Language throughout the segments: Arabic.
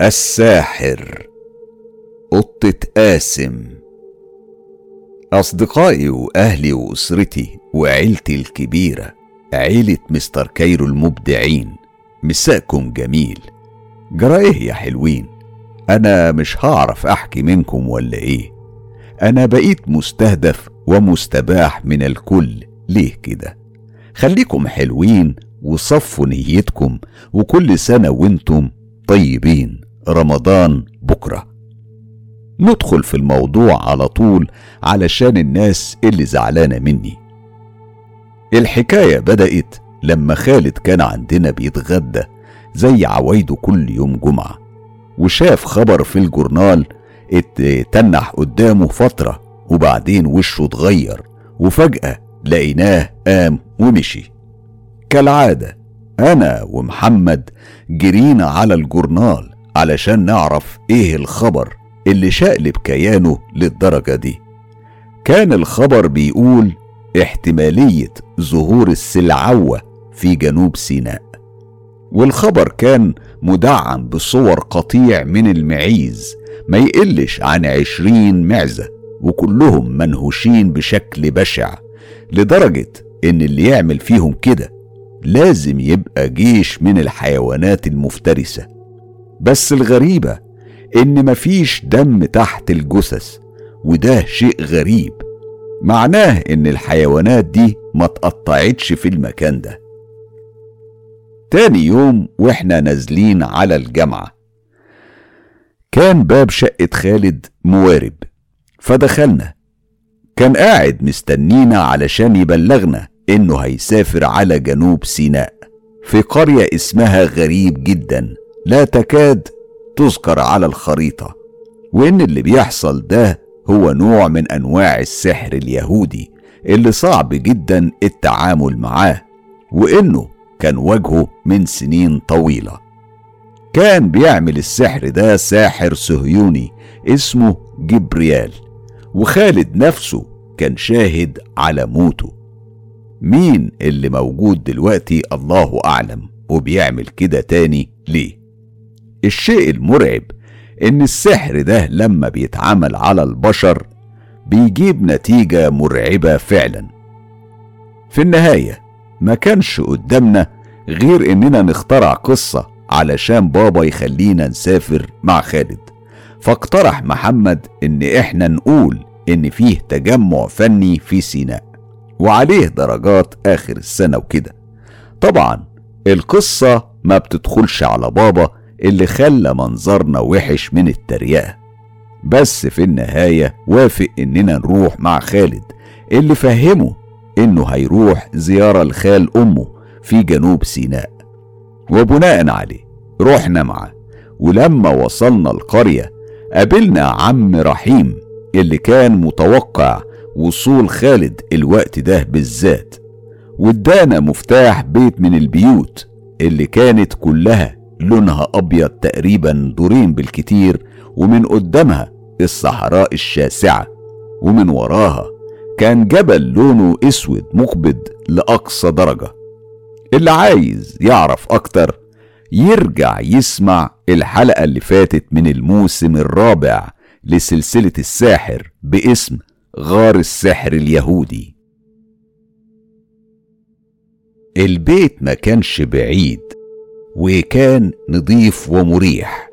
الساحر. قطة قاسم أصدقائي وأهلي وأسرتي وعيلتي الكبيرة عيلة مستر كايرو المبدعين. مساءكم جميل. جرى إيه يا حلوين. أنا مش هعرف أحكي منكم ولا إيه؟ أنا بقيت مستهدف ومستباح من الكل. ليه كده؟ خليكم حلوين وصفوا نيتكم وكل سنة وأنتم طيبين. رمضان بكرة. ندخل في الموضوع على طول علشان الناس اللي زعلانة مني. الحكاية بدأت لما خالد كان عندنا بيتغدى زي عوايده كل يوم جمعة وشاف خبر في الجورنال اتنح قدامه فترة وبعدين وشه اتغير وفجأة لقيناه قام ومشي. كالعادة أنا ومحمد جرينا على الجورنال علشان نعرف إيه الخبر اللي شقلب كيانه للدرجة دي. كان الخبر بيقول احتمالية ظهور السلعوة في جنوب سيناء والخبر كان مدعم بصور قطيع من المعيز ما يقلش عن عشرين معزة وكلهم منهوشين بشكل بشع لدرجة إن اللي يعمل فيهم كده لازم يبقى جيش من الحيوانات المفترسة. بس الغريبة إن مفيش دم تحت الجثث وده شيء غريب. معناه إن الحيوانات دي ما اتقطعتش في المكان ده. تاني يوم وإحنا نازلين على الجامعة كان باب شقة خالد موارب. فدخلنا كان قاعد مستنينا علشان يبلغنا إنه هيسافر على جنوب سيناء في قرية اسمها غريب جدا. لا تكاد تذكر على الخريطة وإن اللي بيحصل ده هو نوع من أنواع السحر اليهودي اللي صعب جدا التعامل معاه وإنه كان وجهه من سنين طويلة. كان بيعمل السحر ده ساحر صهيوني اسمه جبريال وخالد نفسه كان شاهد على موته. مين اللي موجود دلوقتي؟ الله أعلم. وبيعمل كده تاني ليه؟ الشيء المرعب إن السحر ده لما بيتعمل على البشر بيجيب نتيجة مرعبة فعلا. في النهاية ما كانش قدامنا غير إننا نخترع قصة علشان بابا يخلينا نسافر مع خالد. فاقترح محمد إن إحنا نقول إن فيه تجمع فني في سيناء وعليه درجات آخر السنة وكده. طبعا القصة ما بتدخلش على بابا اللي خلى منظرنا وحش من التريقة بس في النهاية وافق إننا نروح مع خالد اللي فهمه إنه هيروح زيارة لخال أمه في جنوب سيناء. وبناء عليه رحنا معاه. ولما وصلنا القرية قابلنا عم رحيم اللي كان متوقع وصول خالد الوقت ده بالذات. وادانا مفتاح بيت من البيوت اللي كانت كلها لونها أبيض تقريبا دورين بالكتير ومن قدامها الصحراء الشاسعة ومن وراها كان جبل لونه أسود مقبض لأقصى درجة. اللي عايز يعرف أكتر يرجع يسمع الحلقة اللي فاتت من الموسم الرابع لسلسلة الساحر باسم غار السحر اليهودي. البيت ما كانش بعيد وكان نضيف ومريح.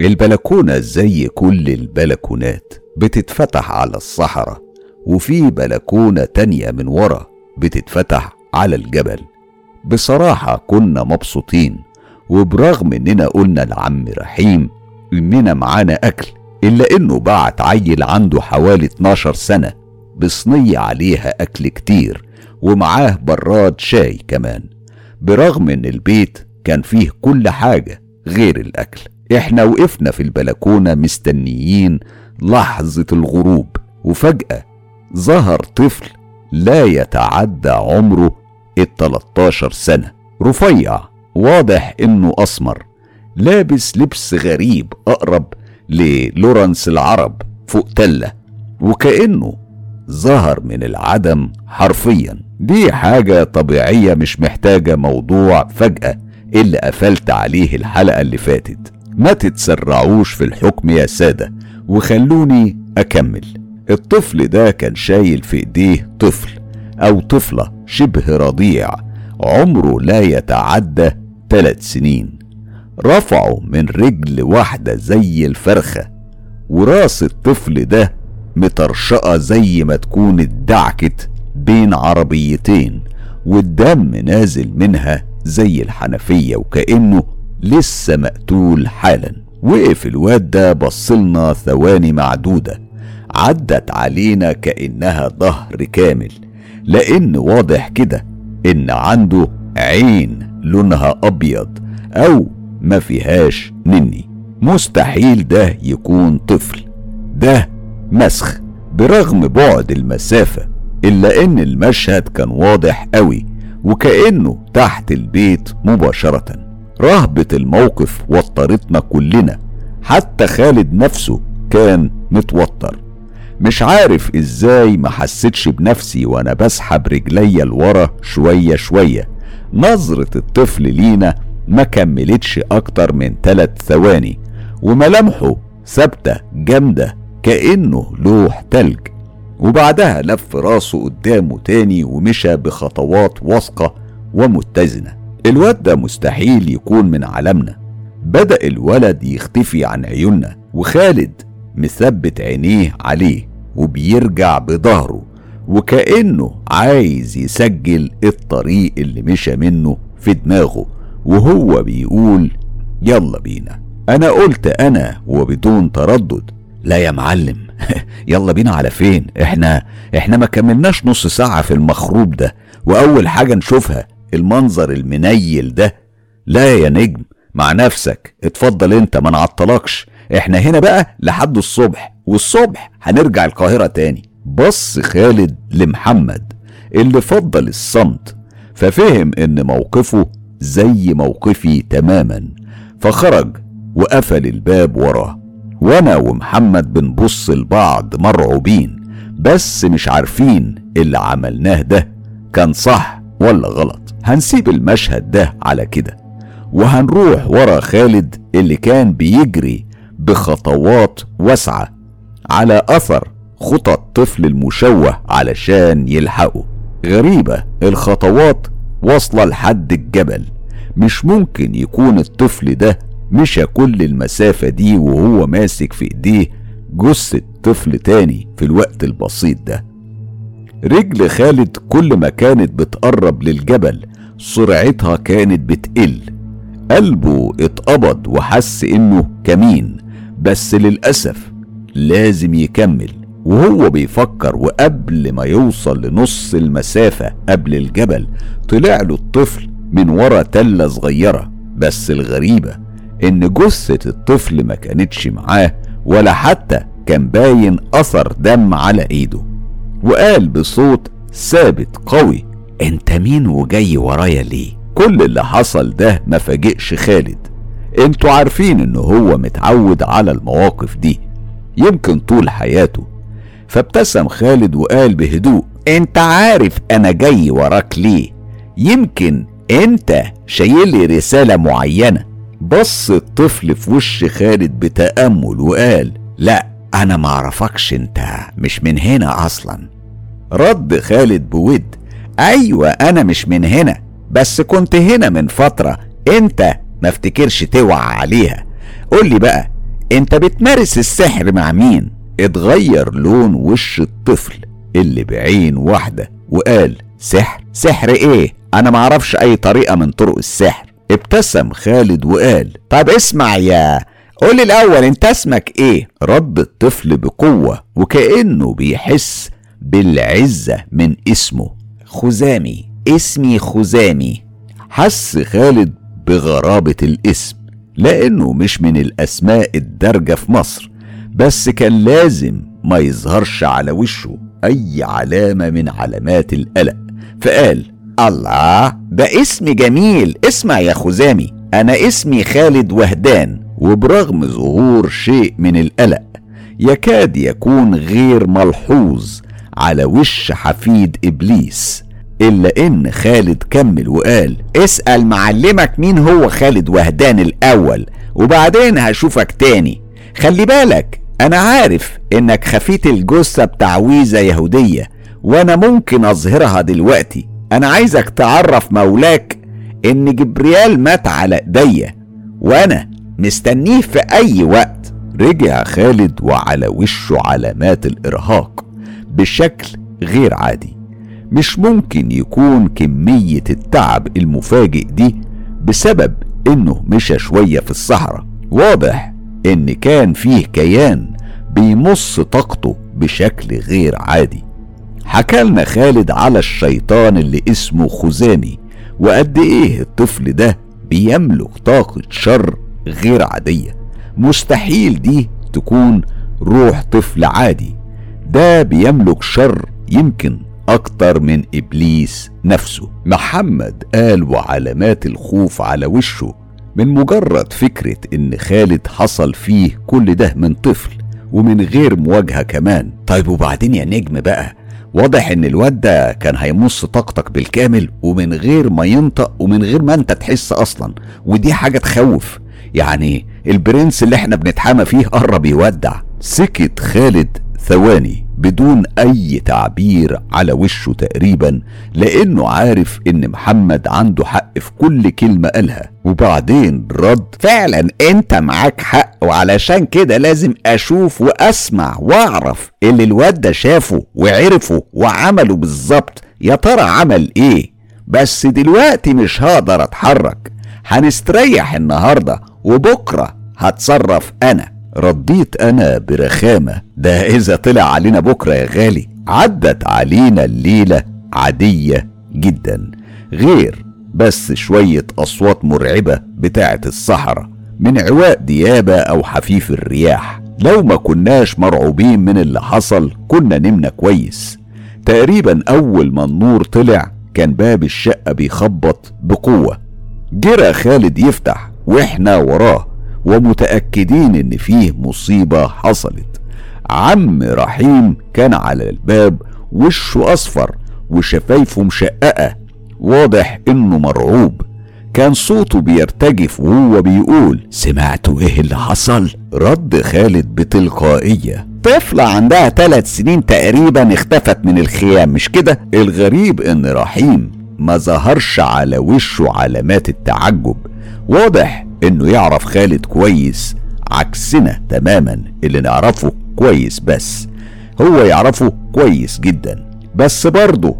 البلكونة زي كل البلكونات بتتفتح على الصحراء وفي بلكونة تانية من ورا بتتفتح على الجبل. بصراحة كنا مبسوطين وبرغم إننا قلنا لعم رحيم إننا معانا أكل إلا إنه بعت عيل عنده حوالي 12 سنة بصينية عليها أكل كتير ومعاه براد شاي كمان. برغم إن البيت كان فيه كل حاجة غير الأكل. إحنا وقفنا في البلكونة مستنيين لحظة الغروب وفجأة ظهر طفل لا يتعدى عمره التلتاشر سنة. رفيع واضح إنه أسمر لابس لبس غريب أقرب للورنس العرب فوق تلة وكأنه ظهر من العدم حرفيا. دي حاجة طبيعية مش محتاجة موضوع فجأة. اللي قفلت عليه الحلقة اللي فاتت. ما تتسرعوش في الحكم يا سادة وخلوني أكمل. الطفل ده كان شايل في إيديه طفل أو طفلة شبه رضيع عمره لا يتعدى ثلاث سنين. رفعه من رجل واحدة زي الفرخة وراس الطفل ده مطرشقة زي ما تكون اتدعكت بين عربيتين والدم نازل منها زي الحنفية وكأنه لسه مقتول حالا. وقف الواد ده بصلنا ثواني معدودة. عدت علينا كأنها ظهر كامل. لأن واضح كده إن عنده عين لونها أبيض أو ما فيهاش نني. مستحيل ده يكون طفل. ده مسخ. برغم بعد المسافة إلا إن المشهد كان واضح قوي وكأنه تحت البيت مباشرة. رهبة الموقف وترتنا كلنا. حتى خالد نفسه كان متوتر. مش عارف إزاي ما حسيتش بنفسي وأنا بسحب رجليا لورا شوية شوية. نظرة الطفل لينا ما كملتش أكتر من ثلاث ثواني. وملامحه ثابتة جامدة كأنه لوح تلج. وبعدها لف راسه قدامه تاني ومشى بخطوات واثقة ومتزنة. الواد ده مستحيل يكون من عالمنا. بدأ الولد يختفي عن عيوننا وخالد مثبت عينيه عليه وبيرجع بظهره وكأنه عايز يسجل الطريق اللي مشى منه في دماغه وهو بيقول يلا بينا. أنا قلت أنا وبدون تردد لا يا معلم. يلا بينا على فين؟ إحنا إحنا ما كملناش نص ساعة في المخروب ده. وأول حاجة نشوفها المنظر المنيل ده. لا يا نجم مع نفسك. اتفضل انت ما نعطلكش. إحنا هنا بقى لحد الصبح. والصبح هنرجع القاهرة تاني. بص خالد لمحمد اللي فضل الصمت. ففهم إن موقفه زي موقفي تماما. فخرج وقفل الباب وراه. وأنا ومحمد بنبص لبعض مرعوبين بس مش عارفين اللي عملناه ده كان صح ولا غلط. هنسيب المشهد ده على كده وهنروح ورا خالد اللي كان بيجري بخطوات واسعة على أثر خطى الطفل المشوه علشان يلحقه. غريبة الخطوات واصلة لحد الجبل مش ممكن يكون الطفل ده مشى كل المسافة دي وهو ماسك في ايديه جثة طفل تاني في الوقت البسيط ده. رجل خالد كل ما كانت بتقرب للجبل سرعتها كانت بتقل. قلبه اتقبض وحس انه كمين بس للأسف لازم يكمل. وهو بيفكر وقبل ما يوصل لنص المسافة قبل الجبل طلع له الطفل من ورا تلة صغيرة بس الغريبة إن جثة الطفل ما كانتش معاه ولا حتى كان باين أثر دم على إيده. وقال بصوت ثابت قوي أنت مين وجاي ورايا ليه؟ كل اللي حصل ده ما فاجئش خالد. أنتوا عارفين إن هو متعود على المواقف دي يمكن طول حياته. فابتسم خالد وقال بهدوء أنت عارف أنا جاي وراك ليه؟ يمكن أنت شايل لي رسالة معينة. بص الطفل في وش خالد بتأمل وقال لا أنا معرفكش أنت مش من هنا أصلا. رد خالد بود أيوه أنا مش من هنا بس كنت هنا من فترة أنت ما افتكرش توعى عليها. قول لي بقى أنت بتمارس السحر مع مين؟ اتغير لون وش الطفل اللي بعين واحدة وقال سحر؟ سحر إيه؟ أنا معرفش أي طريقة من طرق السحر. ابتسم خالد وقال طب اسمع يا قولي الأول أنت اسمك إيه؟ رد الطفل بقوة وكأنه بيحس بالعزة من اسمه. خزامي اسمي خزامي. حس خالد بغرابة الاسم لأنه مش من الأسماء الدارجة في مصر بس كان لازم ما يظهرش على وشه أي علامة من علامات القلق. فقال الله ده اسم جميل اسمع يا خزامي. أنا اسمي خالد وهدان وبرغم ظهور شيء من القلق يكاد يكون غير ملحوظ على وش حفيد إبليس. إلا إن خالد كمل وقال اسأل معلمك مين هو خالد وهدان الأول وبعدين هشوفك تاني. خلي بالك أنا عارف إنك خفيت الجثة بتعويذة يهودية وأنا ممكن أظهرها دلوقتي. أنا عايزك تعرف مولاك إن جبريال مات على إيديا وأنا مستنيه في أي وقت. رجع خالد وعلى وشه علامات الإرهاق بشكل غير عادي. مش ممكن يكون كمية التعب المفاجئ دي بسبب إنه مشى شوية في الصحراء. واضح إن كان فيه كيان بيمص طاقته بشكل غير عادي. حكالنا خالد على الشيطان اللي اسمه خزامي وقد إيه الطفل ده بيملك طاقة شر غير عادية؟ مستحيل دي تكون روح طفل عادي. ده بيملك شر يمكن أكتر من إبليس نفسه. محمد قال وعلامات الخوف على وشه من مجرد فكرة إن خالد حصل فيه كل ده من طفل ومن غير مواجهة كمان. طيب وبعدين يا نجم بقى واضح إن الواد ده كان هيمص طاقتك بالكامل ومن غير ما ينطق ومن غير ما أنت تحس أصلا. ودي حاجة تخوف. يعني البرنس اللي إحنا بنتحامى فيه قرب يودع. سكت خالد ثواني. بدون أي تعبير على وشه تقريبا لأنه عارف إن محمد عنده حق في كل كلمة قالها. وبعدين رد فعلا أنت معاك حق وعلشان كده لازم أشوف وأسمع وأعرف اللي الواد ده شافه وعرفه وعمله بالظبط. يا ترى عمل إيه؟ بس دلوقتي مش هقدر أتحرك. هنستريح النهارده وبكرة هتصرف أنا. رديت أنا برخامة ده إذا طلع علينا بكرة يا غالي. عدت علينا الليلة عادية جدا غير بس شوية أصوات مرعبة بتاعة الصحراء من عواء ديابة أو حفيف الرياح. لو ما كناش مرعوبين من اللي حصل كنا نمنا كويس. تقريبا أول ما النور طلع كان باب الشقة بيخبط بقوة. جرى خالد يفتح وإحنا وراه ومتأكدين إن فيه مصيبة حصلت. عم رحيم كان على الباب وشه أصفر وشفايفه مشققة. واضح إنه مرعوب. كان صوته بيرتجف وهو بيقول سمعتوا إيه اللي حصل؟ رد خالد بتلقائية. طفلة عندها ثلاث سنين تقريبا اختفت من الخيام مش كده؟ الغريب إن رحيم ما ظهرش على وشه علامات التعجب. واضح إنه يعرف خالد كويس عكسنا تماما اللي نعرفه كويس بس. هو يعرفه كويس جدا بس برضه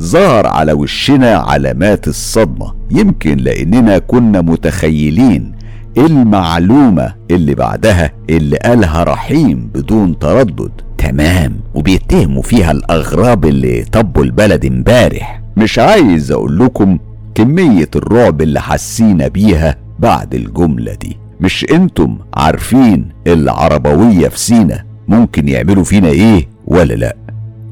ظهر على وشنا علامات الصدمة. يمكن لأننا كنا متخيلين المعلومة اللي بعدها اللي قالها رحيم بدون تردد. تمام وبيتهموا فيها الأغراب اللي طبوا البلد امبارح. مش عايز أقول لكم كمية الرعب اللي حسينا بيها بعد الجملة دي. مش أنتم عارفين العربوية في سينا ممكن يعملوا فينا إيه ولا لا؟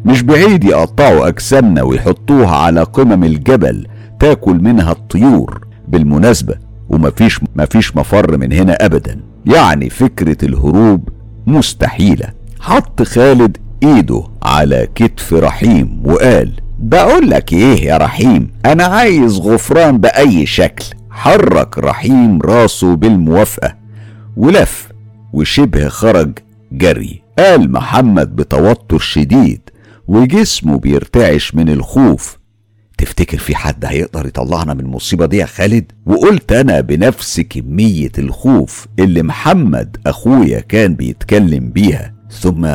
مش بعيد يقطعوا أجسامنا ويحطوها على قمم الجبل تاكل منها الطيور. بالمناسبة ومفيش مفيش مفر من هنا ابدا. يعني فكرة الهروب مستحيلة. حط خالد إيده على كتف رحيم وقال بقول لك إيه يا رحيم؟ أنا عايز غفران بأي شكل. حرك رحيم راسه بالموافقة ولف وشبه خرج جري قال محمد بتوتر شديد وجسمه بيرتعش من الخوف تفتكر في حد هيقدر يطلعنا من المصيبة دي يا خالد؟ وقلت أنا بنفس كمية الخوف اللي محمد أخويا كان بيتكلم بيها ثم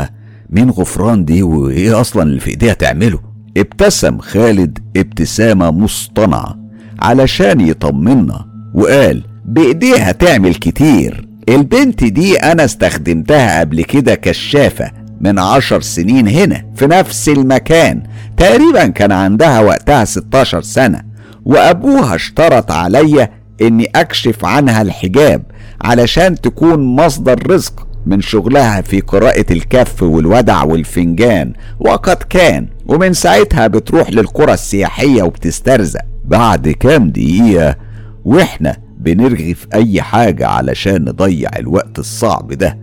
مين غفران دي وإيه أصلا اللي في إيديها تعمله؟ ابتسم خالد ابتسامة مصطنعة علشان يطمنا. وقال بإيديها تعمل كتير. البنت دي أنا استخدمتها قبل كده كشافة من عشر سنين هنا في نفس المكان. تقريبا كان عندها وقتها 16 سنة. وأبوها اشترط عليا إني أكشف عنها الحجاب علشان تكون مصدر رزق من شغلها في قراءة الكف والودع والفنجان. وقد كان ومن ساعتها بتروح للقرى السياحية وبتسترزق. بعد كام دقيقة وإحنا بنرغي في أي حاجة علشان نضيع الوقت الصعب ده.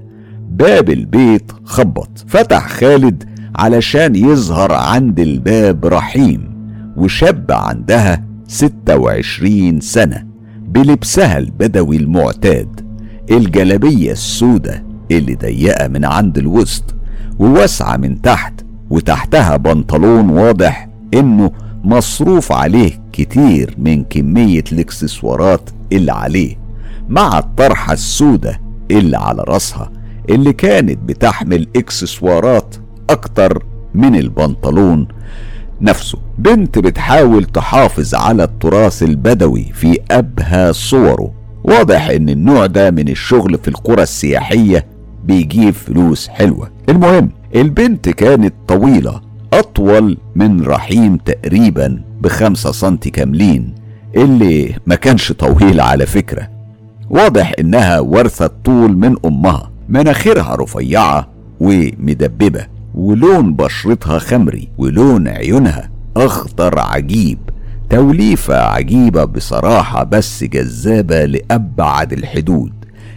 باب البيت خبط. فتح خالد علشان يظهر عند الباب رحيم وشاب عندها ستة وعشرين سنة بلبسها البدوي المعتاد الجلبية السودة اللي ضيقة من عند الوسط وواسعة من تحت وتحتها بنطلون واضح إنه مصروف عليه كتير من كمية الاكسسوارات اللي عليه مع الطرحة السودة اللي على راسها اللي كانت بتحمل اكسسوارات أكتر من البنطلون نفسه. بنت بتحاول تحافظ على التراث البدوي في أبهى صوره. واضح إن النوع ده من الشغل في القرى السياحية بيجيب فلوس حلوة. المهم البنت كانت طويلة أطول من رحيم تقريبا بخمسة سنتي كاملين اللي ما كانش طويل على فكرة. واضح إنها ورثة طول من أمها مناخيرها رفيعة ومدببة ولون بشرتها خمري ولون عيونها أخضر عجيب. توليفة عجيبة بصراحة بس جذابة لأبعد الحدود.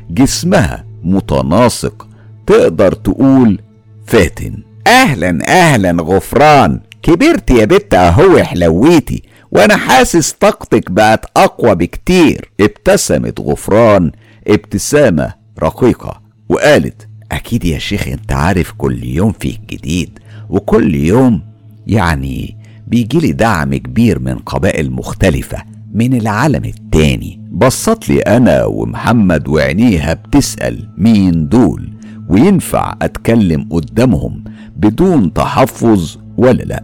جسمها متناسق تقدر تقول فاتن. أهلا أهلا غفران. كبرت يا بت أهو حلويتي. وأنا حاسس طاقتك بقت أقوى بكتير. ابتسمت غفران. ابتسامة رقيقة. وقالت أكيد يا شيخ أنت عارف كل يوم فيه جديد. وكل يوم يعني بيجيلي دعم كبير من قبائل مختلفة من العالم التاني. بصت لي أنا ومحمد وعينيها بتسأل مين دول. وينفع أتكلم قدامهم بدون تحفظ ولا لا.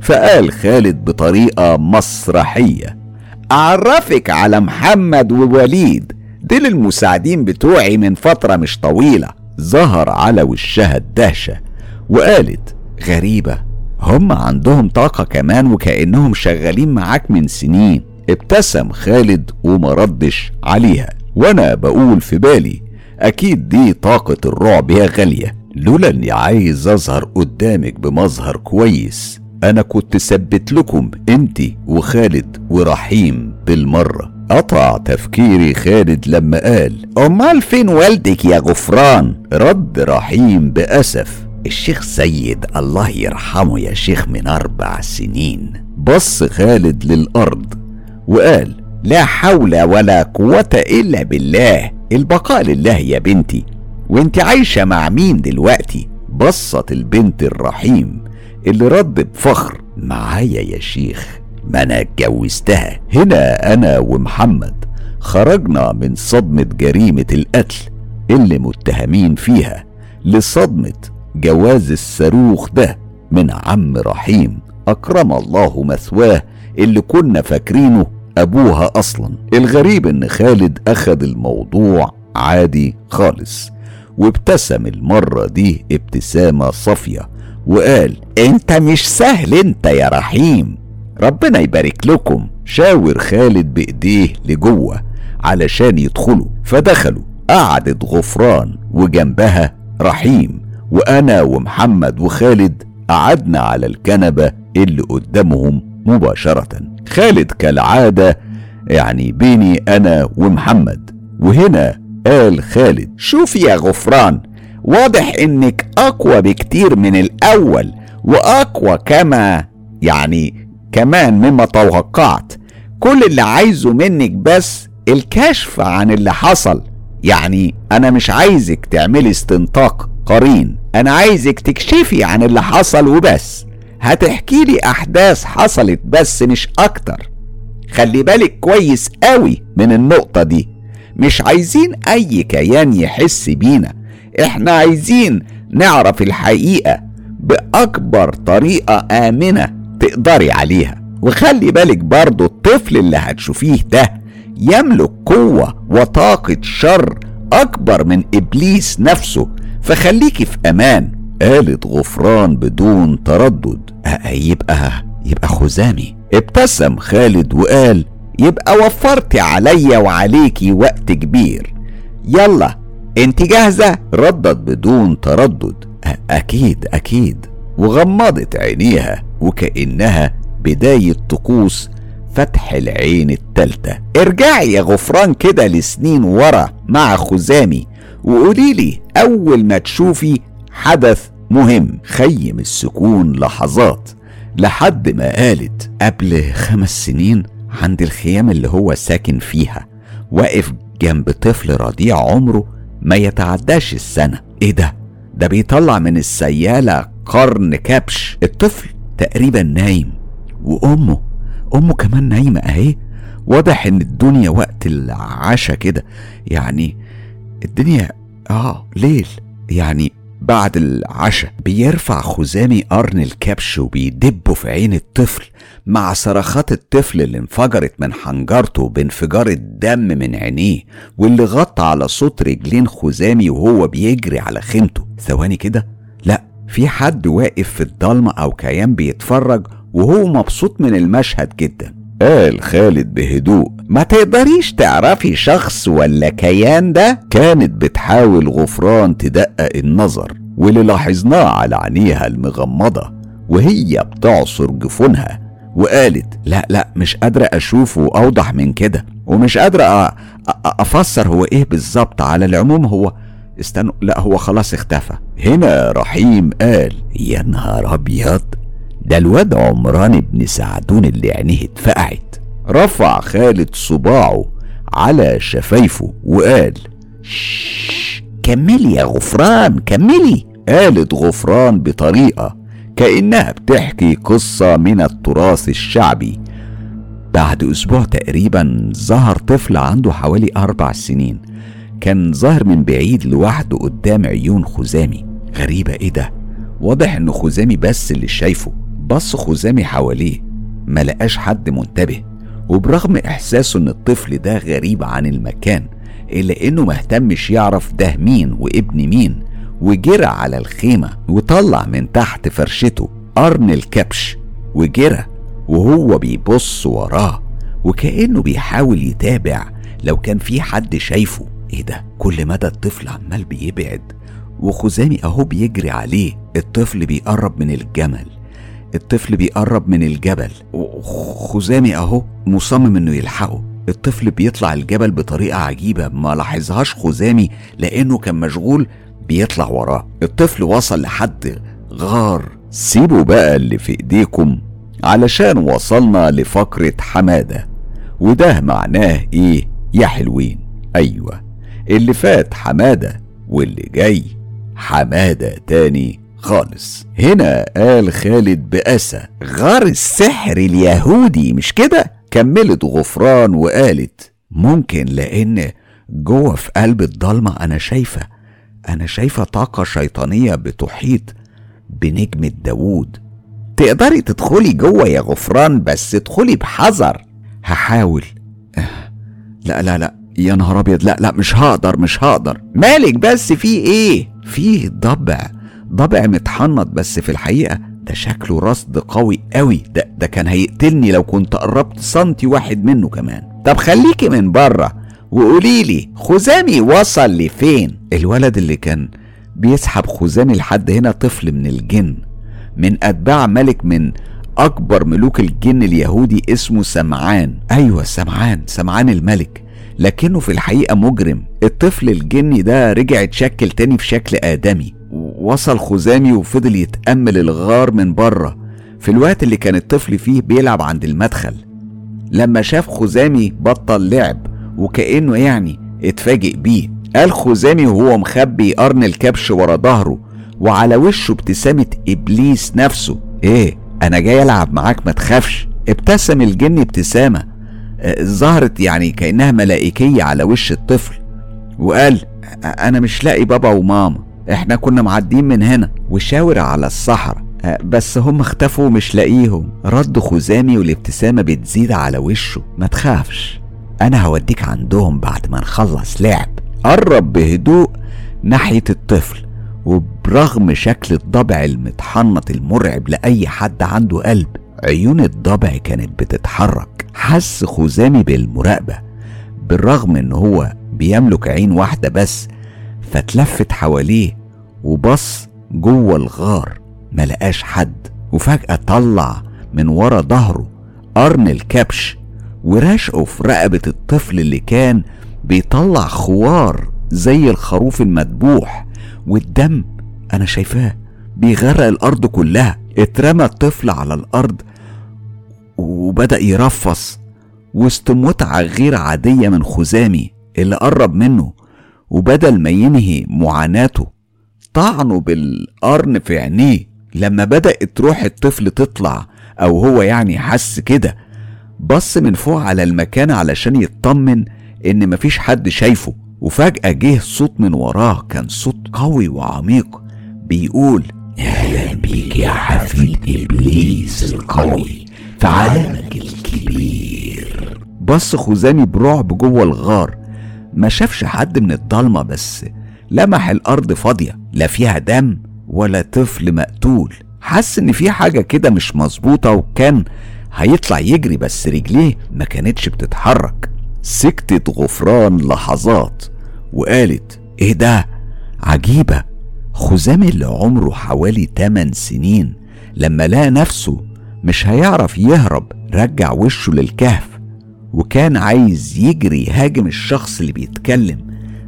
فقال خالد بطريقة مسرحية أعرفك على محمد ووليد دول المساعدين بتوعي من فترة مش طويلة. ظهر على وشها الدهشة وقالت غريبة هم عندهم طاقة كمان وكأنهم شغالين معاك من سنين. ابتسم خالد وما ردش عليها. وأنا بقول في بالي أكيد دي طاقة الرعب يا غالية. لولا أني عايز أظهر قدامك بمظهر كويس أنا كنت ثبت لكم أنت وخالد ورحيم بالمرة. قطع تفكيري خالد لما قال أمال فين والدك يا غفران؟ رد رحيم بأسف. الشيخ سيد الله يرحمه يا شيخ من أربع سنين. بص خالد للأرض وقال لا حول ولا قوة إلا بالله. البقاء لله يا بنتي. وانت عايشة مع مين دلوقتي؟ بصت البنت الرحيم اللي رد بفخر. معايا يا شيخ. ما أنا اتجوزتها. هنا أنا ومحمد. خرجنا من صدمة جريمة القتل اللي متهمين فيها لصدمة جواز الصاروخ ده من عم رحيم. أكرم الله مثواه اللي كنا فاكرينه أبوها أصلا. الغريب إن خالد أخد الموضوع عادي خالص. وابتسم المرة دي ابتسامة صافية وقال أنت مش سهل أنت يا رحيم. ربنا يبارك لكم. شاور خالد بإيديه لجوه علشان يدخلوا. فدخلوا قعدت غفران وجنبها رحيم وأنا ومحمد وخالد قعدنا على الكنبة اللي قدامهم مباشرة. خالد كالعادة يعني بيني أنا ومحمد. وهنا قال خالد. شوف يا غفران واضح إنك أقوى بكتير من الأول وأقوى كما يعني كمان مما توقعت. كل اللي عايزه منك بس الكشف عن اللي حصل. يعني أنا مش عايزك تعملي استنطاق قرين أنا عايزك تكشفي عن اللي حصل وبس. هتحكي لي أحداث حصلت بس مش أكتر. خلي بالك كويس قوي من النقطة دي. مش عايزين أي كيان يحس بينا. إحنا عايزين نعرف الحقيقة بأكبر طريقة آمنة تقدري عليها. وخلي بالك برضو الطفل اللي هتشوفيه ده يملك قوة وطاقة شر أكبر من إبليس نفسه. فخليكي في أمان. قالت غفران بدون تردد. أه يبقى يبقى خزامي. ابتسم خالد وقال يبقى وفرتي عليا وعليكي وقت كبير. يلا انت جاهزة؟ ردت بدون تردد. أكيد أكيد. وغمضت عينيها وكأنها بداية طقوس فتح العين التالتة. ارجعي يا غفران كده لسنين ورا مع خزامي وقوليلي أول ما تشوفي حدث مهم. خيم السكون لحظات لحد ما قالت قبل خمس سنين عند الخيام اللي هو ساكن فيها واقف جنب طفل رضيع عمره ما يتعداش السنة. إيه ده؟ ده بيطلع من السيالة قرن كبش. الطفل تقريبا نايم وأمه أمه كمان نايمة أهي. واضح إن الدنيا وقت العشاء كده يعني الدنيا آه ليل. يعني بعد العشاء بيرفع خزامي قرن الكبش وبيدبه في عين الطفل مع صرخات الطفل اللي انفجرت من حنجرته بانفجار الدم من عينيه واللي غطى على صوت رجلين خزامي وهو بيجري على خيمته. ثواني كده. لا في حد واقف في الضلمة أو كيان بيتفرج وهو مبسوط من المشهد جدا. قال خالد بهدوء. ما تقدريش تعرفي شخص ولا كيان ده؟ كانت بتحاول غفران تدقق النظر واللي لاحظناه على عينيها المغمضة وهي بتعصر جفونها وقالت لا لا مش قادرة أشوفه أوضح من كده ومش قادرة أفسر هو إيه بالظبط على العموم هو استنوا لا هو خلاص اختفى. هنا رحيم قال يا نهار أبيض! ده الواد عمران ابن سعدون اللي عينيه اتفقعت. رفع خالد صباعه على شفايفه وقال كملي يا غفران كملي. قالت غفران بطريقة كأنها بتحكي قصة من التراث الشعبي. بعد أسبوع تقريبا ظهر طفل عنده حوالي أربع سنين. كان ظاهر من بعيد لوحده قدام عيون خزامي. غريبة إيه ده؟ واضح إن خزامي بس اللي شايفه. بص خزامي حواليه ما لقاش حد منتبه وبرغم إحساسه إن الطفل ده غريب عن المكان إلا إنه مهتمش يعرف ده مين وابن مين وجرى على الخيمة وطلع من تحت فرشته قرن الكبش وجرى وهو بيبص وراه وكأنه بيحاول يتابع لو كان في حد شايفه. إيه ده؟ كل مدى الطفل عمال بيبعد وخزامي أهو بيجري عليه الطفل بيقرب من الجمل. الطفل بيقرب من الجبل. خزامي اهو مصمم انه يلحقه. الطفل بيطلع الجبل بطريقة عجيبة. ما لاحظهاش خزامي لأنه كان مشغول بيطلع وراه. الطفل وصل لحد غار. سيبوا بقى اللي في ايديكم علشان وصلنا لفقرة حمادة. وده معناه إيه يا حلوين؟ أيوه اللي فات حمادة واللي جاي حمادة تاني. خالص. هنا قال خالد بأسى. غار السحر اليهودي مش كده؟ كملت غفران وقالت ممكن لأن جوه في قلب الضلمة أنا شايفة أنا شايفة طاقة شيطانية بتحيط بنجمة داوود تقدري تدخلي جوه يا غفران بس ادخلي بحذر. هحاول. لا لا لا يا نهار أبيض لا لا مش هقدر مش هقدر. مالك بس في إيه؟ فيه ضبع. ضبع متحنط بس في الحقيقة ده شكله رصد قوي قوي. ده ده كان هيقتلني لو كنت قربت سنتي واحد منه كمان. طب خليكي من بره وقولي لي خزامي وصل لفين؟ الولد اللي كان بيسحب خزامي لحد هنا طفل من الجن من أتباع ملك من أكبر ملوك الجن اليهودي اسمه سمعان. أيوه سمعان سمعان الملك. لكنه في الحقيقة مجرم. الطفل الجني ده رجع اتشكل تاني في شكل آدمي. وصل خزامي وفضل يتأمل الغار من بره في الوقت اللي كان الطفل فيه بيلعب عند المدخل. لما شاف خزامي بطل لعب وكأنه يعني اتفاجئ بيه قال خزامي وهو مخبي قرن الكبش ورا ظهره وعلى وشه ابتسامة إبليس نفسه. إيه أنا جاي ألعب معاك ما تخافش. ابتسم الجن ابتسامة آه، ظهرت يعني كأنها ملائكية على وش الطفل وقال أنا مش لاقي بابا وماما. إحنا كنا معدين من هنا وشاور على الصحراء. آه، بس هم اختفوا مش لاقيهم. رد خزامي والابتسامة بتزيد على وشه. ما تخافش أنا هوديك عندهم بعد ما نخلص لعب. قرب بهدوء ناحية الطفل وبرغم شكل الضبع المتحنط المرعب لأي حد عنده قلب عيون الضبع كانت بتتحرك. حس خزامي بالمراقبة بالرغم إن هو بيملك عين واحدة بس فتلفت حواليه. وبص جوه الغار ملقاش حد. وفجأة طلع من ورا ظهره قرن الكبش ورشقه في رقبة الطفل اللي كان بيطلع خوار زي الخروف المذبوح. والدم أنا شايفاه بيغرق الأرض كلها. اترمى الطفل على الأرض وبدأ يرفص وسط متعة غير عادية من خزامي اللي قرب منه. وبدل ما ينهي معاناته طعنه بالقرن في عينيه لما بدأت روح الطفل تطلع أو هو يعني حس كده. بص من فوق على المكان علشان يطمن إن مفيش حد شايفه وفجأة جه صوت من وراه كان صوت قوي وعميق بيقول أهلا بيك يا حفيد إبليس القوي في عالمك الكبير. بص خزامي برعب جوه الغار ما شافش حد من الضلمة بس لمح الأرض فاضية لا فيها دم ولا طفل مقتول. حس إن في حاجة كده مش مظبوطة وكان هيطلع يجري بس رجليه ما كانتش بتتحرك. سكتت غفران لحظات وقالت إيه ده؟ عجيبة. خزامي اللي عمره حوالي 8 سنين لما لقى نفسه مش هيعرف يهرب رجع وشه للكهف وكان عايز يجري يهاجم الشخص اللي بيتكلم.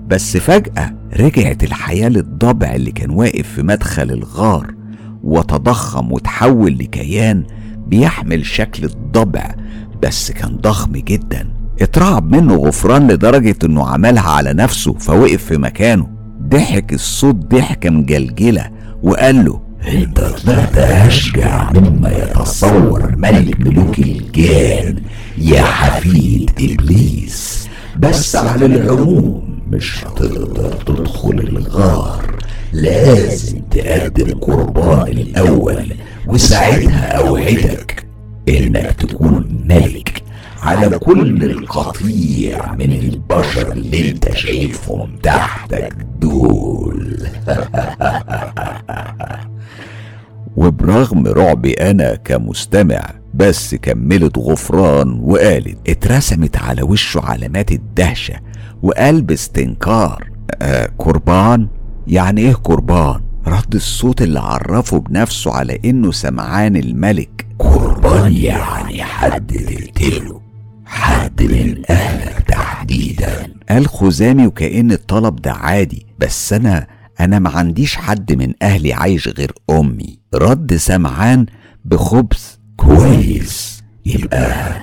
بس فجأة رجعت الحياة للضبع اللي كان واقف في مدخل الغار وتضخم وتحول لكيان بيحمل شكل الضبع بس كان ضخم جدا. اترعب منه غفران لدرجة إنه عملها على نفسه فوقف في مكانه. ضحك الصوت ضحكة مجلجلة وقال له أنت طلعت أشجع مما يتصور ملك ملوك الجان يا حفيد إبليس بس على العموم مش هتقدر تدخل الغار. لازم تقدم قربان الأول وساعتها أوعدك إنك تكون ملك على كل القطيع من البشر اللي أنت شايفهم تحتك دول. وبرغم رعبي أنا كمستمع بس كملت غفران وقالت اترسمت على وشه علامات الدهشة. وقلب استنكار آه قربان. يعني إيه قربان؟ رد الصوت اللي عرفه بنفسه على إنه سمعان الملك. قربان يعني حد تقتله حد من اهلك تحديدا. قال خزامي وكأن الطلب ده عادي بس أنا أنا ما عنديش حد من أهلي عايش غير أمي. رد سمعان بخبث. كويس يبقى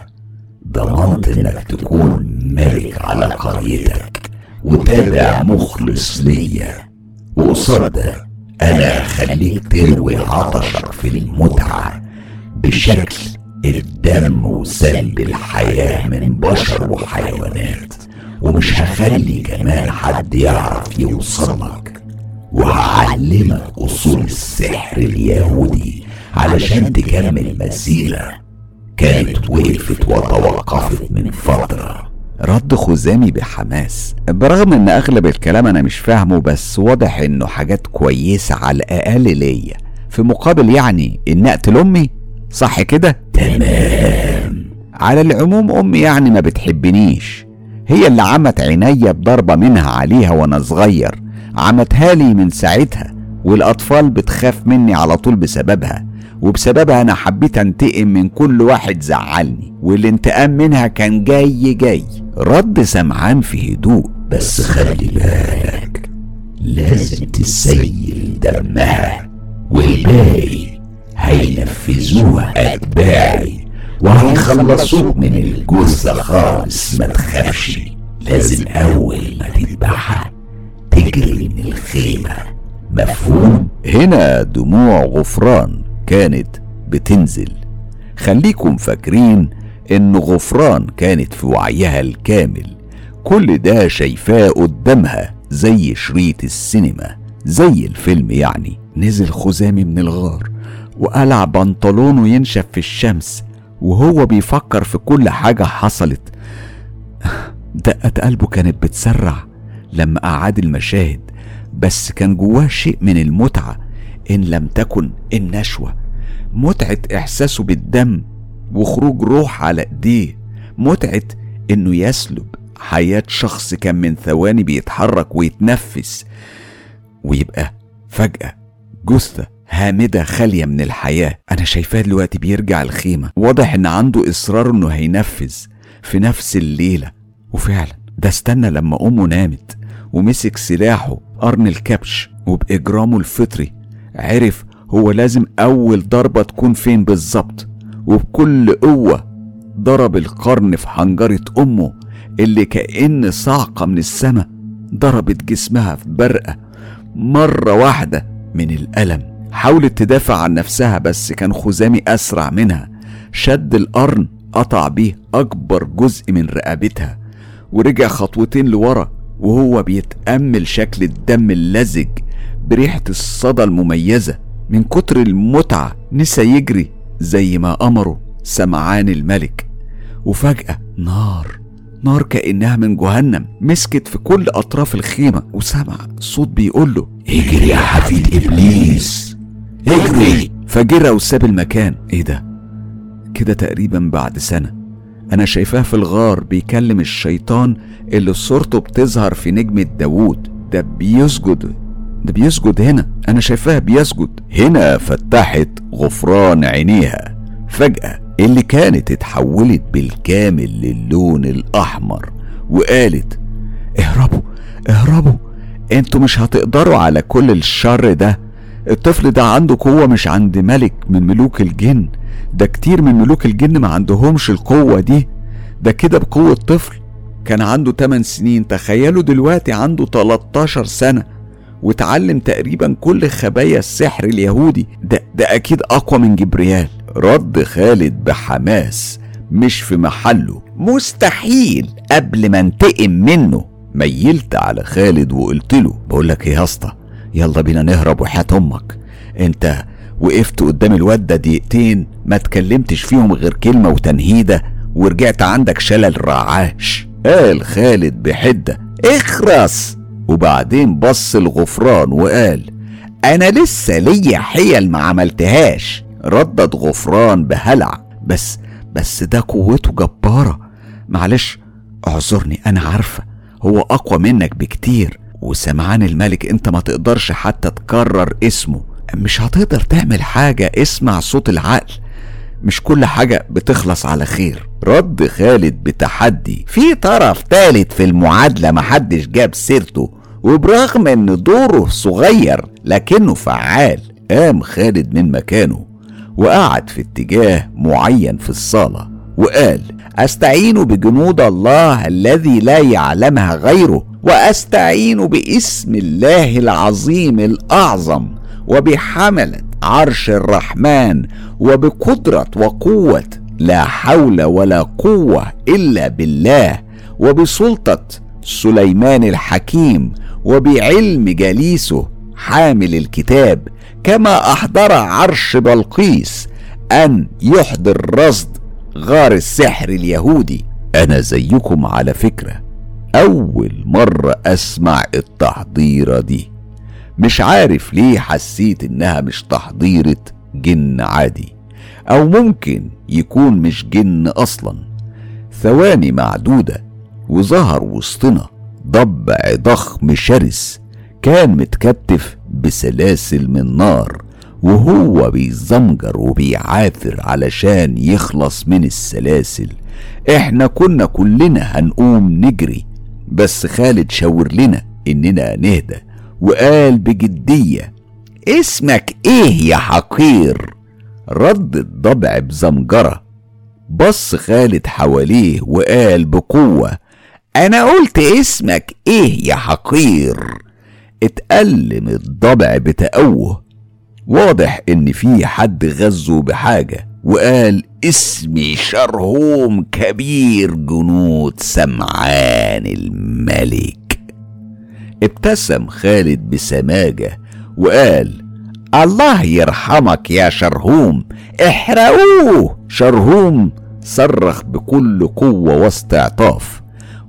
ضمنت إنك تكون ملك على قريتك. وتابع مخلص ليا. وقصاد ده أنا هخليك تروي عطشك في المتعة بشكل الدم وسلب الحياة من بشر وحيوانات. ومش هخلي كمان حد يعرف يوصلك. وهعلمك أصول السحر اليهودي علشان تكمل مسيرة. كانت وقفت وتوقفت من فترة. رد خزامي بحماس. برغم إن أغلب الكلام أنا مش فاهمه بس واضح إنه حاجات كويسة على الأقل ليا. في مقابل يعني إن أقتل أمي؟ صح كده؟ تمام. على العموم أمي يعني ما بتحبنيش. هي اللي عمت عينيا بضربة منها عليها وأنا صغير. عمتها لي من ساعتها والأطفال بتخاف مني على طول بسببها. وبسببها أنا حبيت أنتقم من كل واحد زعلني والانتقام منها كان جاي جاي. رد سمعان في هدوء بس خلي بالك لازم تسيل دمها والباقي هينفذوها أتباعي. وهيخلصوك من الجثة خالص ما تخافش. لازم أول ما تذبحها تجري من الخيمة. مفهوم؟ هنا دموع غفران. كانت بتنزل. خليكم فاكرين إن غفران كانت في وعيها الكامل. كل ده شايفاه قدامها زي شريط السينما زي الفيلم يعني. نزل خزامي من الغار وقلع بنطلونه ينشف في الشمس وهو بيفكر في كل حاجة حصلت. دقة قلبه كانت بتسرع لما أعاد المشاهد بس كان جواه شيء من المتعة إن لم تكن النشوة. متعة إحساسه بالدم وخروج روح على إيديه. متعة إنه يسلب حياة شخص كان من ثواني بيتحرك ويتنفس ويبقى فجأة جثة هامدة خالية من الحياة. أنا شايفاه دلوقتي بيرجع الخيمة. واضح إن عنده إصرار إنه هينفذ في نفس الليلة. وفعلا ده استنى لما أمه نامت ومسك سلاحه قرن الكبش وبإجرامه الفطري عرف هو لازم أول ضربة تكون فين بالظبط وبكل قوة ضرب القرن في حنجرة أمه اللي كأن صاعقة من السماء ضربت جسمها في برقة مرة واحدة من الألم. حاولت تدافع عن نفسها بس كان خزامي أسرع منها. شد القرن قطع بيه أكبر جزء من رقبتها ورجع خطوتين لورا وهو بيتأمل شكل الدم اللزج بريحة الصدى المميزة من كتر المتعة نسى يجري زي ما أمره سمعان الملك. وفجأة نار نار كأنها من جهنم مسكت في كل أطراف الخيمة وسمع صوت بيقول له اجري يا حفيد إبليس اجري. فجرى وساب المكان. إيه ده؟ كده تقريبا بعد سنة. أنا شايفاه في الغار بيكلم الشيطان اللي صورته بتظهر في نجمة داوود ده بيسجد ده بيسجد هنا. أنا شايفاه بيسجد. هنا فتحت غفران عينيها. فجأة اللي كانت اتحولت بالكامل للون الأحمر وقالت اهربوا اهربوا. أنتوا مش هتقدروا على كل الشر ده. الطفل ده عنده قوة مش عند ملك من ملوك الجن. ده كتير من ملوك الجن ما عندهمش القوة دي. ده كده بقوة طفل كان عنده 8 سنين. تخيلوا دلوقتي عنده 13 سنة. وتعلم تقريبا كل خبايا السحر اليهودي. ده, ده أكيد أقوى من جبريال. رد خالد بحماس مش في محله. مستحيل قبل ما انتقم منه. ميلت على خالد وقلت له بقول لك إيه يا اسطى؟ يلا بينا نهرب وحياة أمك. أنت وقفت قدام الواد ده دقيقتين ما اتكلمتش فيهم غير كلمة وتنهيدة ورجعت عندك شلل رعاش. قال خالد بحدة اخرس! وبعدين بص الغفران وقال أنا لسه ليا حيل ما عملتهاش. ردد غفران بهلع بس بس ده قوته جبارة. معلش اعذرني أنا عارفة. هو أقوى منك بكتير. وسمعان الملك أنت ما تقدرش حتى تكرر اسمه. مش هتقدر تعمل حاجة اسمع صوت العقل. مش كل حاجة بتخلص على خير. رد خالد بتحدي. في طرف تالت في المعادلة محدش جاب سيرته. وبرغم إن دوره صغير لكنه فعال قام خالد من مكانه وقعد في اتجاه معين في الصالة وقال أستعين بجنود الله الذي لا يعلمها غيره وأستعين باسم الله العظيم الأعظم وبحملة عرش الرحمن وبقدرة وقوة لا حول ولا قوة إلا بالله وبسلطة سليمان الحكيم وبعلم جليسه حامل الكتاب كما أحضر عرش بلقيس أن يحضر رصد غار السحر اليهودي. أنا زيكم على فكرة. أول مرة أسمع التحضيره دي. مش عارف ليه حسيت إنها مش تحضيرة جن عادي. أو ممكن يكون مش جن أصلا. ثواني معدودة. وظهر وسطنا ضبع ضخم شرس كان متكتف بسلاسل من نار وهو بيزمجر وبيعافر علشان يخلص من السلاسل. إحنا كنا كلنا هنقوم نجري بس خالد شاور لنا إننا نهدى وقال بجدية اسمك إيه يا حقير؟ رد الضبع بزمجرة. بص خالد حواليه وقال بقوة أنا قلت اسمك إيه يا حقير؟ اتألم الضبع بتأوه. واضح إن في حد غزه بحاجة وقال اسمي شرهوم كبير جنود سمعان الملك. ابتسم خالد بسماجة وقال الله يرحمك يا شرهوم احرقوه! شرهوم صرخ بكل قوة واستعطاف.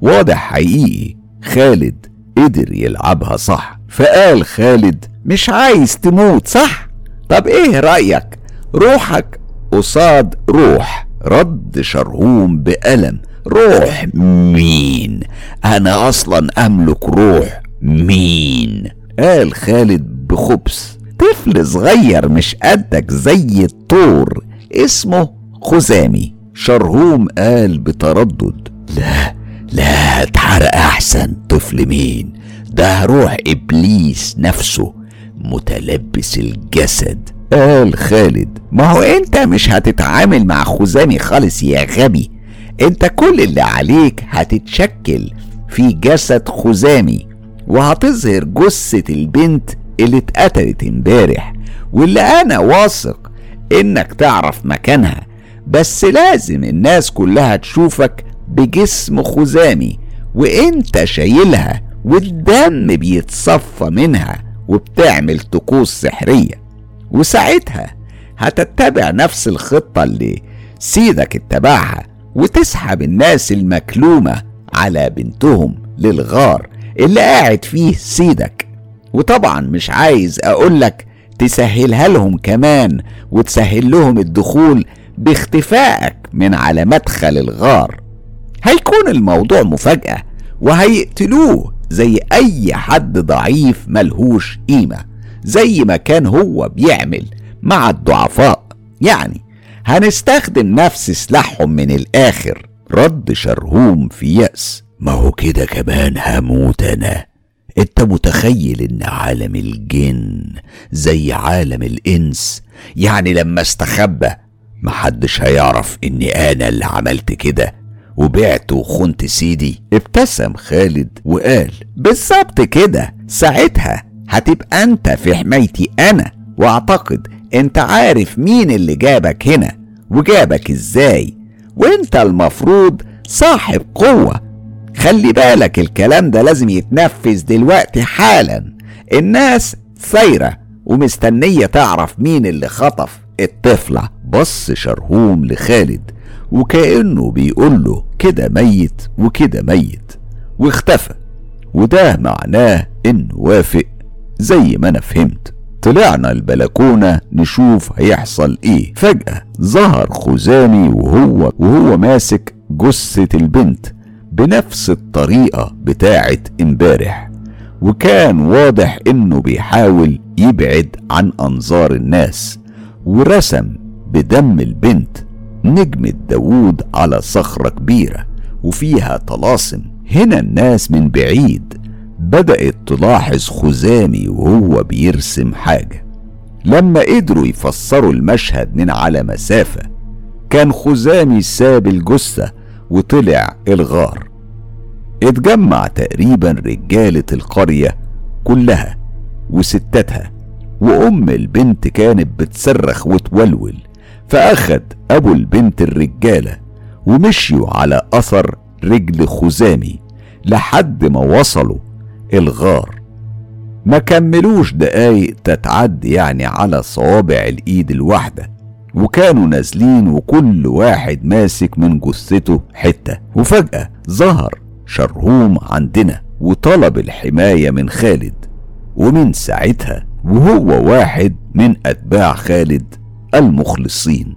واضح حقيقي خالد قدر يلعبها صح. فقال خالد مش عايز تموت صح؟ طب إيه رأيك؟ روحك قصاد روح رد شرهوم بألم. روح مين؟ أنا أصلا أملك روح مين؟ قال خالد بخبث. طفل صغير مش قدك زي الطور اسمه خزامي. شرهوم قال بتردد لا لا اتحرق أحسن طفل مين؟ ده روح إبليس نفسه متلبس الجسد. قال خالد ما هو أنت مش هتتعامل مع خزامي خالص يا غبي. أنت كل اللي عليك هتتشكل في جسد خزامي وهتظهر جثة البنت اللي اتقتلت امبارح. واللي أنا واثق إنك تعرف مكانها. بس لازم الناس كلها تشوفك بجسم خزامي وانت شايلها والدم بيتصفى منها وبتعمل طقوس سحرية. وساعتها هتتبع نفس الخطة اللي سيدك اتبعها وتسحب الناس المكلومة على بنتهم للغار اللي قاعد فيه سيدك. وطبعا مش عايز أقولك تسهلها لهم كمان وتسهل لهم الدخول باختفائك من على مدخل الغار. هيكون الموضوع مفاجأة وهيقتلوه زي أي حد ضعيف ملهوش قيمة زي ما كان هو بيعمل مع الضعفاء. يعني هنستخدم نفس سلاحهم من الآخر. رد شرهوم في يأس. ما هو كده كمان هموت أنا انت متخيل إن عالم الجن زي عالم الإنس؟ يعني لما استخبى محدش هيعرف إني أنا اللي عملت كده. وبعت وخنت سيدي. ابتسم خالد وقال بالظبط كده ساعتها هتبقى أنت في حمايتي أنا وأعتقد أنت عارف مين اللي جابك هنا وجابك إزاي وأنت المفروض صاحب قوة. خلي بالك الكلام ده لازم يتنفذ دلوقتي حالا. الناس ثايرة ومستنية تعرف مين اللي خطف الطفلة. بص شرهوم لخالد. وكأنه بيقول له كده ميت وكده ميت واختفى. وده معناه انه وافق زي ما أنا فهمت. طلعنا البلكونة نشوف هيحصل إيه. فجأة ظهر خزامي وهو وهو ماسك جثة البنت بنفس الطريقة بتاعت امبارح. وكان واضح إنه بيحاول يبعد عن أنظار الناس ورسم بدم البنت نجمة داوود على صخرة كبيرة وفيها طلاسم. هنا الناس من بعيد. بدأت تلاحظ خزامي وهو بيرسم حاجة. لما قدروا يفسروا المشهد من على مسافة كان خزامي ساب الجثة وطلع الغار. اتجمع تقريبا رجالة القرية كلها وستاتها وأم البنت كانت بتصرخ وتولول. فأخد أبو البنت الرجالة ومشيوا على أثر رجل خزامي لحد ما وصلوا الغار. ما كملوش دقايق تتعدي يعني على صوابع الإيد الواحدة وكانوا نازلين وكل واحد ماسك من جثته حتة وفجأة ظهر شرهوم عندنا وطلب الحماية من خالد. ومن ساعتها وهو واحد من أتباع خالد المخلصين.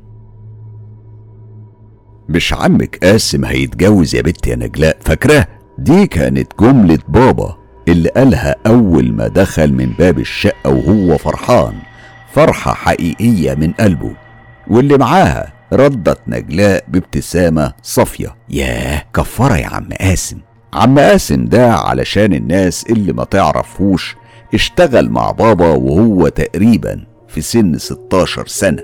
مش عمك قاسم هيتجوز يا بنت يا نجلاء؟ فاكراه دي كانت جملة بابا اللي قالها أول ما دخل من باب الشقة وهو فرحان. فرحة حقيقية من قلبه. واللي معاها ردت نجلاء بابتسامة صافية. ياه كفارة يا عم قاسم. عم قاسم ده علشان الناس اللي ما تعرفوش اشتغل مع بابا وهو تقريبا في سن 16 سنة.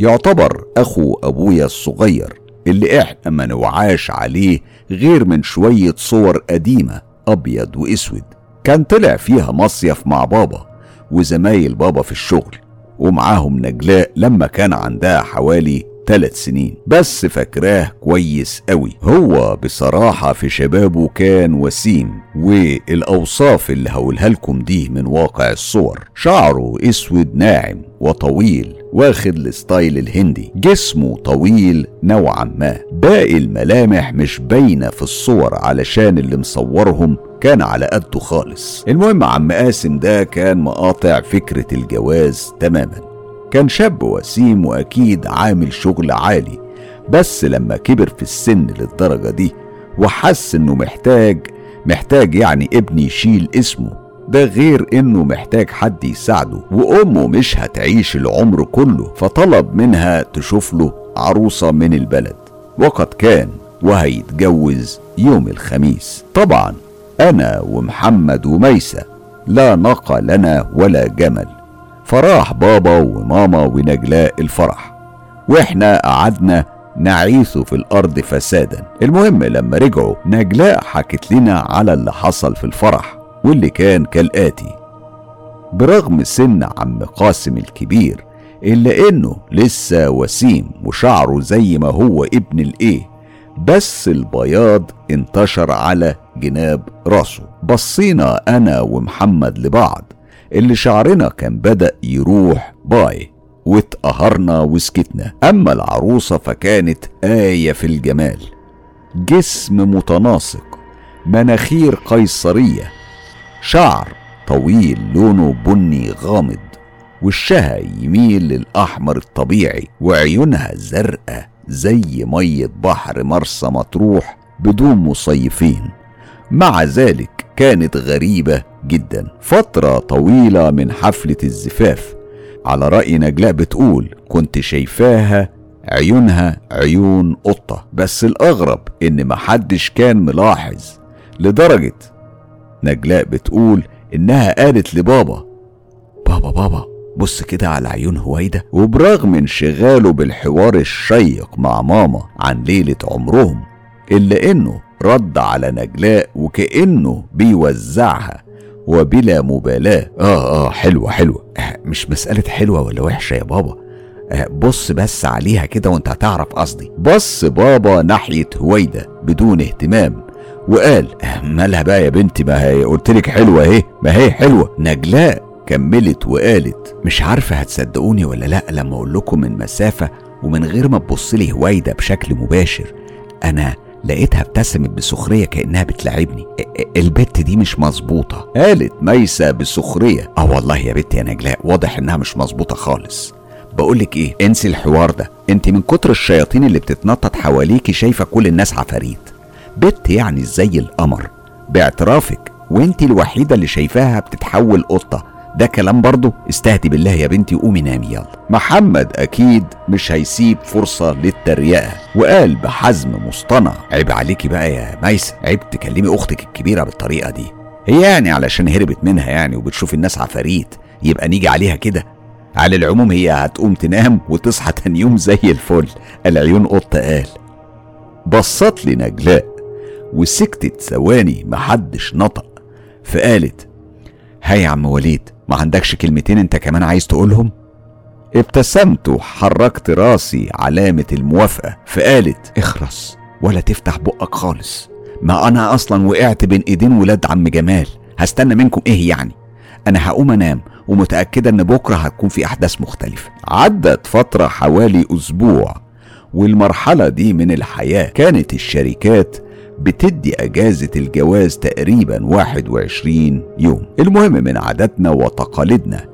يعتبر أخو أبويا الصغير اللي إحنا ما نوعاش عليه غير من شوية صور قديمة أبيض وأسود. كان طلع فيها مصيف مع بابا وزمايل بابا في الشغل ومعاهم نجلاء لما كان عندها حوالي ثلاث سنين. بس فاكراه كويس قوي. هو بصراحة في شبابه كان وسيم والأوصاف اللي هقولها لكم دي من واقع الصور. شعره أسود ناعم وطويل واخد الستايل الهندي. جسمه طويل نوعا ما. باقي الملامح مش باينة في الصور علشان اللي مصورهم كان على قده خالص. المهم عم قاسم ده كان مقاطع فكرة الجواز تماما. كان شاب وسيم وأكيد عامل شغل عالي بس لما كبر في السن للدرجة دي وحس إنه محتاج محتاج يعني ابن يشيل اسمه ده غير إنه محتاج حد يساعده وأمه مش هتعيش العمر كله فطلب منها تشوف له عروسة من البلد. وقد كان وهيتجوز يوم الخميس. طبعا أنا ومحمد وميسة لا ناقة لنا ولا جمل. فراح بابا وماما ونجلاء الفرح وإحنا قعدنا نعيث في الأرض فسادا. المهم لما رجعوا نجلاء حكت لنا على اللي حصل في الفرح واللي كان كالآتي. برغم سن عم قاسم الكبير إلا إنه لسه وسيم وشعره زي ما هو ابن الإيه بس البياض انتشر على جناب راسه. بصينا أنا ومحمد لبعض اللي شعرنا كان بدأ يروح باي واتقهرنا وسكتنا. أما العروسة فكانت آية في الجمال. جسم متناسق مناخير قيصرية شعر طويل لونه بني غامض وشها يميل للأحمر الطبيعي وعيونها زرقاء زي مية بحر مرسى مطروح بدون مصيفين. مع ذلك كانت غريبة جدا. فترة طويلة من حفلة الزفاف. على رأي نجلاء بتقول كنت شايفاها عيونها عيون قطة. بس الأغرب إن محدش كان ملاحظ. لدرجة نجلاء بتقول إنها قالت لبابا بابا بابا بص كده على عيون هويدا. وبرغم انشغاله بالحوار الشيق مع ماما عن ليلة عمرهم إلا إنه رد على نجلاء وكأنه بيوزعها وبلا مبالاة. آه آه حلوة حلوة. آه مش مسألة حلوة ولا وحشة يا بابا؟ آه بص بس عليها كده وانت هتعرف قصدي. بص بابا ناحية هويدا بدون اهتمام وقال آه مالها بقى يا بنتي؟ ما هي قلتلك حلوة اهي. ما هي حلوة. نجلاء كملت وقالت مش عارفة هتصدقوني ولا لأ لما أقول لكم من مسافة ومن غير ما تبصلي هويدا بشكل مباشر. أنا لقيتها ابتسمت بسخرية كأنها بتلاعبني البت دي مش مظبوطة. قالت ميسة بسخرية. آه والله يا بنت يا نجلاء واضح إنها مش مظبوطة خالص. بقولك إيه انسي الحوار ده. أنت من كتر الشياطين اللي بتتنطط حواليكي شايفة كل الناس عفاريت. بت يعني زي القمر. باعترافك وأنت الوحيدة اللي شايفاها بتتحول قطة. ده كلام برضه؟ استهدي بالله يا بنتي قومي نامي يلا. محمد أكيد مش هيسيب فرصة للتريقة. وقال بحزم مصطنع. عيب عليكي بقى يا ميسة. عيب تكلمي أختك الكبيرة بالطريقة دي. هي يعني علشان هربت منها يعني وبتشوف الناس عفاريت يبقى نيجي عليها كده. على العموم هي هتقوم تنام وتصحى تاني يوم زي الفل. العيون قطة قال. بصت لي نجلاء وسكتت ثواني محدش نطق. فقالت هاي يا عم وليد ما عندكش كلمتين انت كمان عايز تقولهم؟ ابتسمت وحركت راسي علامة الموافقة فقالت اخرس ولا تفتح بقك خالص. ما أنا أصلا وقعت بين إيدين ولاد عم جمال. هستنى منكم إيه يعني؟ أنا هقوم أنام ومتأكدة إن بكرة هتكون في أحداث مختلفة. عدت فترة حوالي أسبوع والمرحلة دي من الحياة كانت الشركات بتدي أجازة الجواز تقريبا 21 يوم. المهم من عاداتنا وتقاليدنا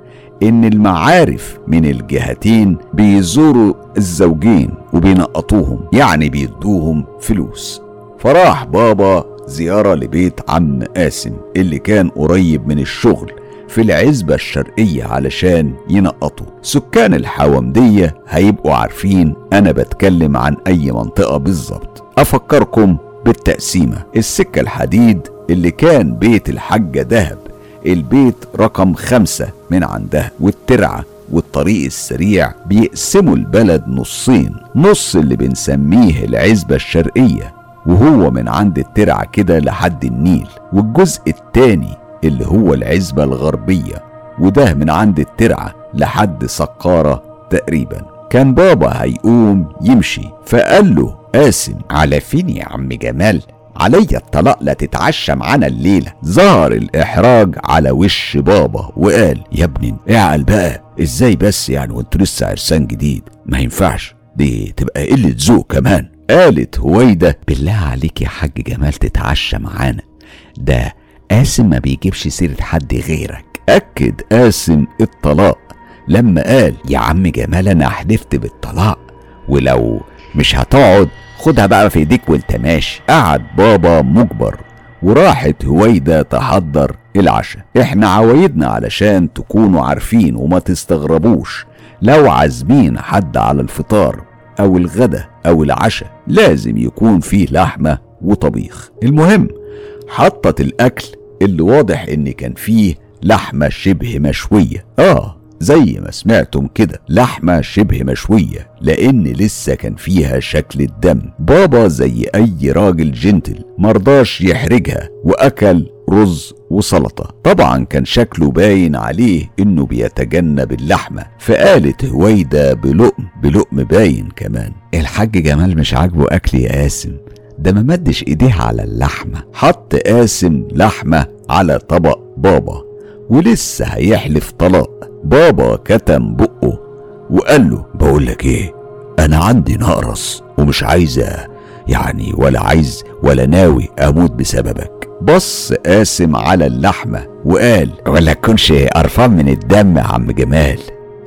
إن المعارف من الجهتين بيزوروا الزوجين وبينقطوهم يعني بيدوهم فلوس. فراح بابا زيارة لبيت عم قاسم اللي كان قريب من الشغل في العزبة الشرقية علشان ينقطوا. سكان الحومدية هيبقوا عارفين أنا بتكلم عن أي منطقة بالظبط. أفكركم بالتقسيمة. السكة الحديد اللي كان بيت الحاجة دهب البيت رقم خمسة من عندها. والترعة والطريق السريع بيقسموا البلد نصين. نص اللي بنسميه العزبة الشرقية وهو من عند الترعة كده لحد النيل. والجزء التاني اللي هو العزبة الغربية وده من عند الترعة لحد سقارة تقريبا. كان بابا هيقوم يمشي فقال له قاسم على فين يا عم جمال. عليا الطلاق لا تتعشى معانا الليلة ظهر الإحراج على وش بابا وقال يا ابني اعقل بقى. إزاي بس يعني وانتوا لسه عرسان جديد؟ ما ينفعش. دي تبقى قلة ذوق كمان. قالت هويدة بالله عليك يا حاج جمال تتعشى معانا. ده قاسم ما بيجيبش سيرة حد غيرك. أكد قاسم الطلاق. لما قال يا عم جمال أنا حلفت بالطلاق. ولو مش هتقعد خدها بقى في ايديك وانت ماشي قعد بابا مجبر وراحت هويدا تحضر العشاء. إحنا عوايدنا علشان تكونوا عارفين وما تستغربوش. لو عازمين حد على الفطار أو الغدا أو العشاء لازم يكون فيه لحمة وطبيخ. المهم حطت الأكل اللي واضح إن كان فيه لحمة شبه مشوية. آه زي ما سمعتم كده لحمة شبه مشوية لأن لسه كان فيها شكل الدم. بابا زي أي راجل جنتل مرضاش يحرجها وأكل رز وسلطة. طبعا كان شكله باين عليه إنه بيتجنب اللحمة. فقالت هويدا بلقم بلقم باين كمان. الحاج جمال مش عاجبه أكل يا قاسم. ده ما مدش إيديه على اللحمة. حط قاسم لحمة على طبق بابا. ولسه هيحلف طلاق. بابا كتم بقه وقال له بقولك إيه؟ أنا عندي نقرس ومش عايزة يعني ولا عايز ولا ناوي أموت بسببك. بص قاسم على اللحمة وقال ولا تكونش قرفان من الدم يا عم جمال.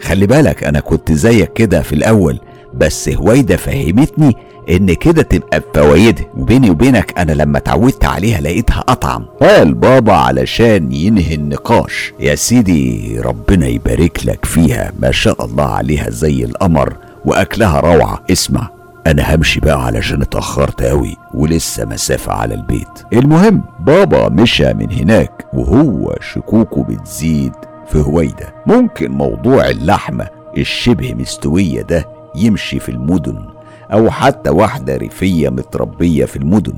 خلي بالك أنا كنت زيك كده في الأول بس هويدا فهمتني إن كده تبقى بفوايدها وبيني وبينك أنا لما اتعودت عليها لقيتها أطعم. قال بابا علشان ينهي النقاش. يا سيدي ربنا يبارك لك فيها ما شاء الله عليها زي القمر وأكلها روعة. اسمع أنا همشي بقى علشان اتأخرت قوي ولسه مسافة على البيت. المهم بابا مشى من هناك وهو شكوكه بتزيد في هويدا. ممكن موضوع اللحمة الشبه مستوية ده يمشي في المدن أو حتى واحدة ريفية متربية في المدن.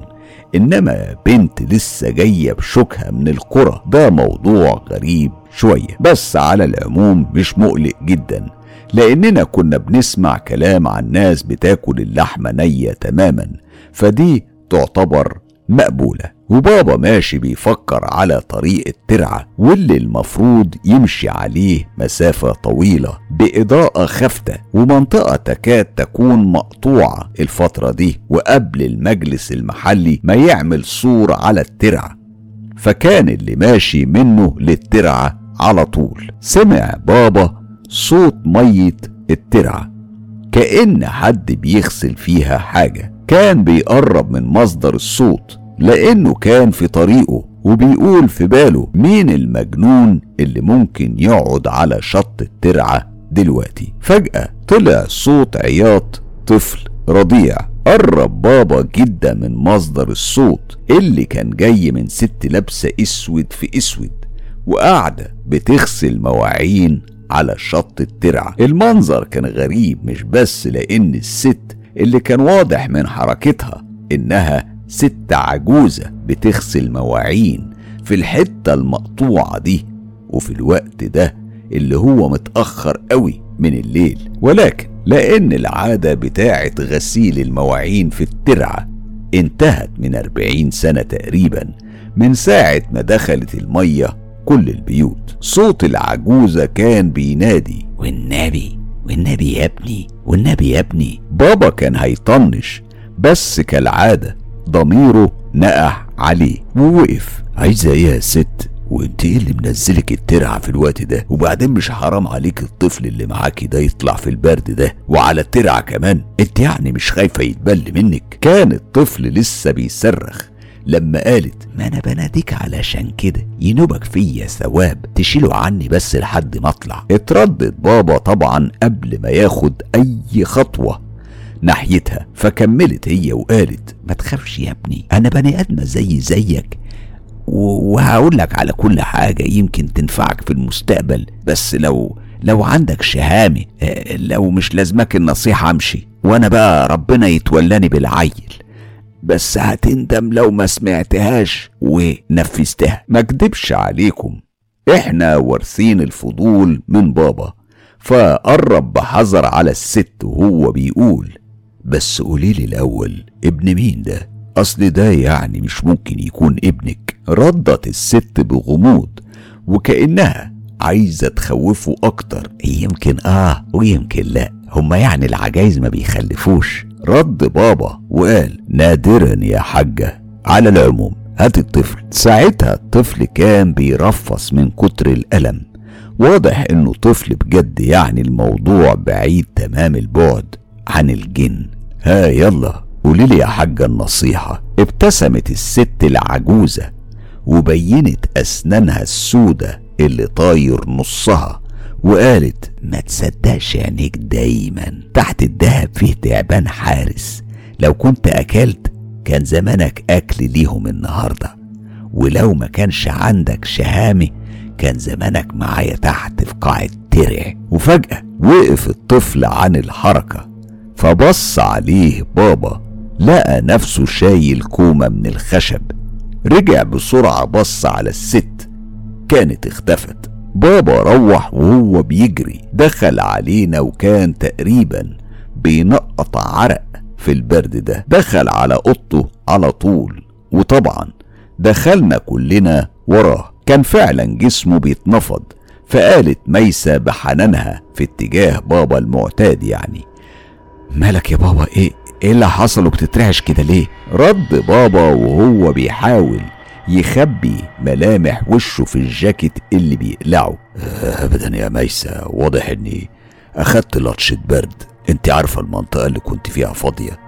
إنما بنت لسه جاية بشوكها من القرى. ده موضوع غريب شوية. بس على العموم مش مقلق جدا. لأننا كنا بنسمع كلام عن ناس بتاكل اللحمة نية تماما. فدي تعتبر مقبولة. وبابا ماشي بيفكر على طريق الترعة واللي المفروض يمشي عليه مسافة طويلة بإضاءة خافتة ومنطقة تكاد تكون مقطوعة الفترة دي وقبل المجلس المحلي ما يعمل سور على الترعة. فكان اللي ماشي منه للترعة على طول. سمع بابا صوت مية الترعة. كأن حد بيغسل فيها حاجة. كان بيقرب من مصدر الصوت. لأنه كان في طريقه وبيقول في باله مين المجنون اللي ممكن يقعد على شط الترعة دلوقتي. فجأة طلع صوت عياط طفل رضيع قرب بابا جدا من مصدر الصوت اللي كان جاي من ست لابسة أسود في أسود وقاعدة بتغسل مواعين على شط الترعة. المنظر كان غريب مش بس لأن الست اللي كان واضح من حركتها إنها ست عجوزة بتغسل مواعين في الحتة المقطوعة دي وفي الوقت ده اللي هو متأخر قوي من الليل. ولكن لأن العادة بتاعة غسيل المواعين في الترعة انتهت من أربعين سنة تقريبا من ساعة ما دخلت المية كل البيوت. صوت العجوزة كان بينادي والنبي والنبي يا ابني والنبي يا ابني. بابا كان هيطنش بس كالعادة ضميره نقح عليه ووقف. عايزة إيه يا ست وانت إيه اللي منزلك الترعة في الوقت ده؟ وبعدين مش حرام عليك الطفل اللي معاكي ده يطلع في البرد ده؟ وعلى الترعة كمان. انت يعني مش خايفة يتبل منك؟ كان الطفل لسه بيصرخ لما قالت ما أنا بناديك علشان كده. ينوبك فيا ثواب. تشيله عني بس لحد ما أطلع. اتردد بابا طبعا قبل ما ياخد أي خطوة. ناحيتها. فكملت هي وقالت ما تخافش يا ابني أنا بني ادمة زي زيك وهقول لك على كل حاجة يمكن تنفعك في المستقبل بس لو لو عندك شهامة لو مش لازمك النصيحة امشي وأنا بقى ربنا يتولاني بالعيل. بس هتندم لو ما سمعتهاش ونفذتها. ما اكدبش عليكم إحنا وارثين الفضول من بابا. فقرب بحذر على الست وهو بيقول بس قوليلي الأول ابن مين ده؟ أصل ده يعني مش ممكن يكون ابنك. ردت الست بغموض وكأنها عايزة تخوفه أكتر. يمكن آه ويمكن لأ. هما يعني العجايز ما بيخلفوش. رد بابا وقال نادرا يا حاجة. على العموم هات الطفل. ساعتها الطفل كان بيرفص من كتر الألم. واضح إنه طفل بجد يعني الموضوع بعيد تمام البعد. عن الجن. ها يلا قولي لي يا حاجة النصيحة. ابتسمت الست العجوزة وبينت أسنانها السودة اللي طاير نصها وقالت ما تصدقش عينيك دايما. تحت الدهب فيه تعبان حارس. لو كنت أكلت كان زمانك أكل ليهم النهارده. ولو ما كانش عندك شهامه كان زمانك معايا تحت في قاع الترع وفجأة وقف الطفل عن الحركة. فبص عليه بابا لقى نفسه شايل كومة من الخشب. رجع بسرعة بص على الست كانت اختفت. بابا روح وهو بيجري دخل علينا وكان تقريبا بينقط عرق في البرد ده. دخل على أوضته على طول وطبعا دخلنا كلنا وراه. كان فعلا جسمه بيتنفض فقالت ميسة بحنانها في اتجاه بابا المعتاد يعني. مالك يا بابا إيه إيه اللي حصل وبتترعش كده ليه؟ رد بابا وهو بيحاول يخبي ملامح وشه في الجاكيت اللي بيقلعه. ابدا يا ميسة واضح إني أخدت لطشة برد. أنت عارفة المنطقة اللي كنت فيها فاضية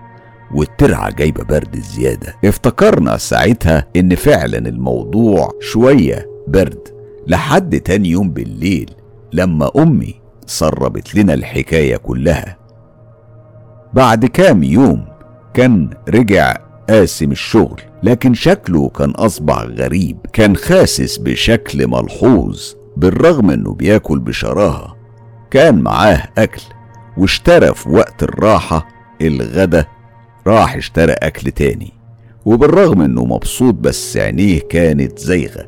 والترعة جايبة برد زيادة. افتكرنا ساعتها إن فعلا الموضوع شوية برد لحد تاني يوم بالليل لما أمي سربت لنا الحكاية كلها. بعد كام يوم كان رجع قاسم الشغل لكن شكله كان أصبح غريب كان خاسس بشكل ملحوظ بالرغم إنه بياكل بشراهة. كان معاه أكل واشترى في وقت الراحة الغدا راح اشترى أكل تاني. وبالرغم إنه مبسوط بس عينيه كانت زيغة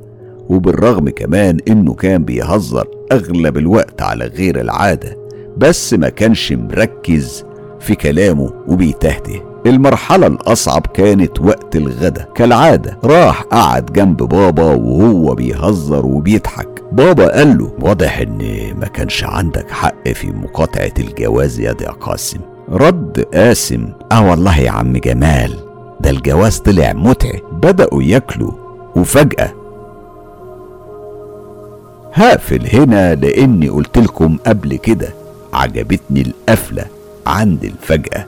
وبالرغم كمان إنه كان بيهزر أغلب الوقت على غير العادة بس ما كانش مركز في كلامه وبيتهته. المرحلة الأصعب كانت وقت الغدا. كالعادة راح قعد جنب بابا وهو بيهزر وبيضحك. بابا قال له واضح إن ما كانش عندك حق في مقاطعة الجواز يا دي قاسم. رد قاسم آه والله يا عم جمال ده الجواز طلع متعب. بدأوا ياكلوا وفجأة هقفل هنا لأني قلت لكم قبل كده عجبتني القفلة. عند الفجأة.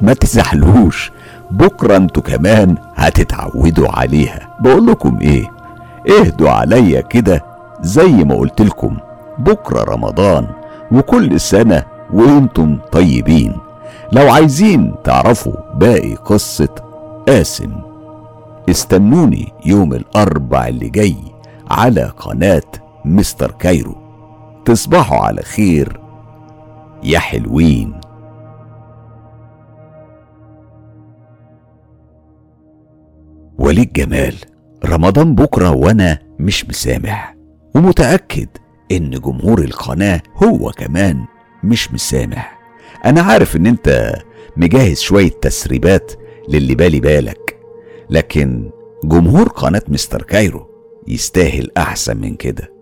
ما تزعلوش بكرة أنتوا كمان هتتعودوا عليها. بقول لكم إيه؟ اهدوا عليا كده زي ما قلت لكم. بكرة رمضان وكل سنة وأنتم طيبين. لو عايزين تعرفوا باقي قصة قاسم استنوني يوم الأربع اللي جاي على قناة مستر كايرو. تصبحوا على خير يا حلوين. وليد جمال رمضان بكرة وأنا مش مسامح. ومتأكد إن جمهور القناة هو كمان مش مسامح. أنا عارف إن أنت مجهز شوية تسريبات للي بالي بالك. لكن جمهور قناة مستر كايرو يستاهل أحسن من كده.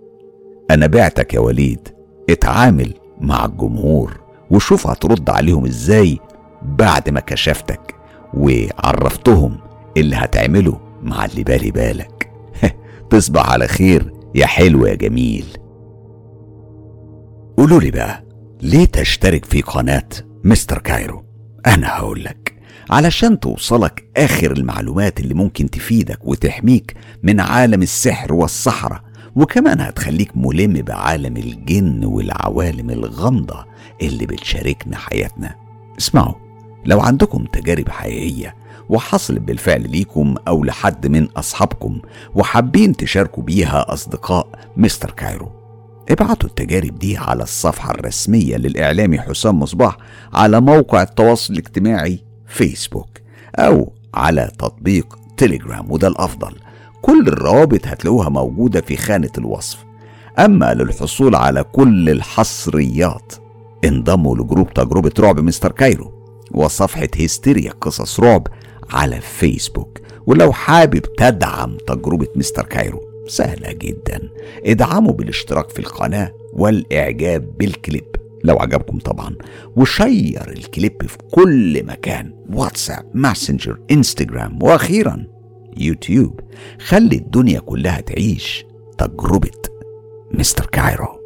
أنا بعتك يا وليد. اتعامل مع الجمهور وشوف هترد عليهم إزاي بعد ما كشفتك وعرفتهم اللي هتعمله. مع اللي بالي بالك. تصبح على خير يا حلو يا جميل. قولوا لي بقى ليه تشترك في قناة مستر كايرو؟ أنا هقولك علشان توصلك آخر المعلومات اللي ممكن تفيدك وتحميك من عالم السحر والسحرة وكمان هتخليك ملم بعالم الجن والعوالم الغامضة اللي بتشاركنا حياتنا. اسمعوا. لو عندكم تجارب حقيقية وحصلت بالفعل ليكم أو لحد من أصحابكم وحابين تشاركوا بيها أصدقاء مستر كايرو ابعتوا التجارب دي على الصفحة الرسمية للإعلامي حسام مصباح على موقع التواصل الاجتماعي فيسبوك أو على تطبيق تليجرام وده الأفضل. كل الروابط هتلاقوها موجودة في خانة الوصف. أما للحصول على كل الحصريات انضموا ل group تجربة رعب مستر كايرو. وصفحة هيستيريا قصص رعب على فيسبوك. ولو حابب تدعم تجربة مستر كايرو سهلة جدا. ادعموا بالاشتراك في القناة والإعجاب بالكليب لو عجبكم طبعا. و share الكليب في كل مكان واتساب ماسنجر إنستجرام وأخيرا يوتيوب. خلي الدنيا كلها تعيش تجربة مستر كايرو.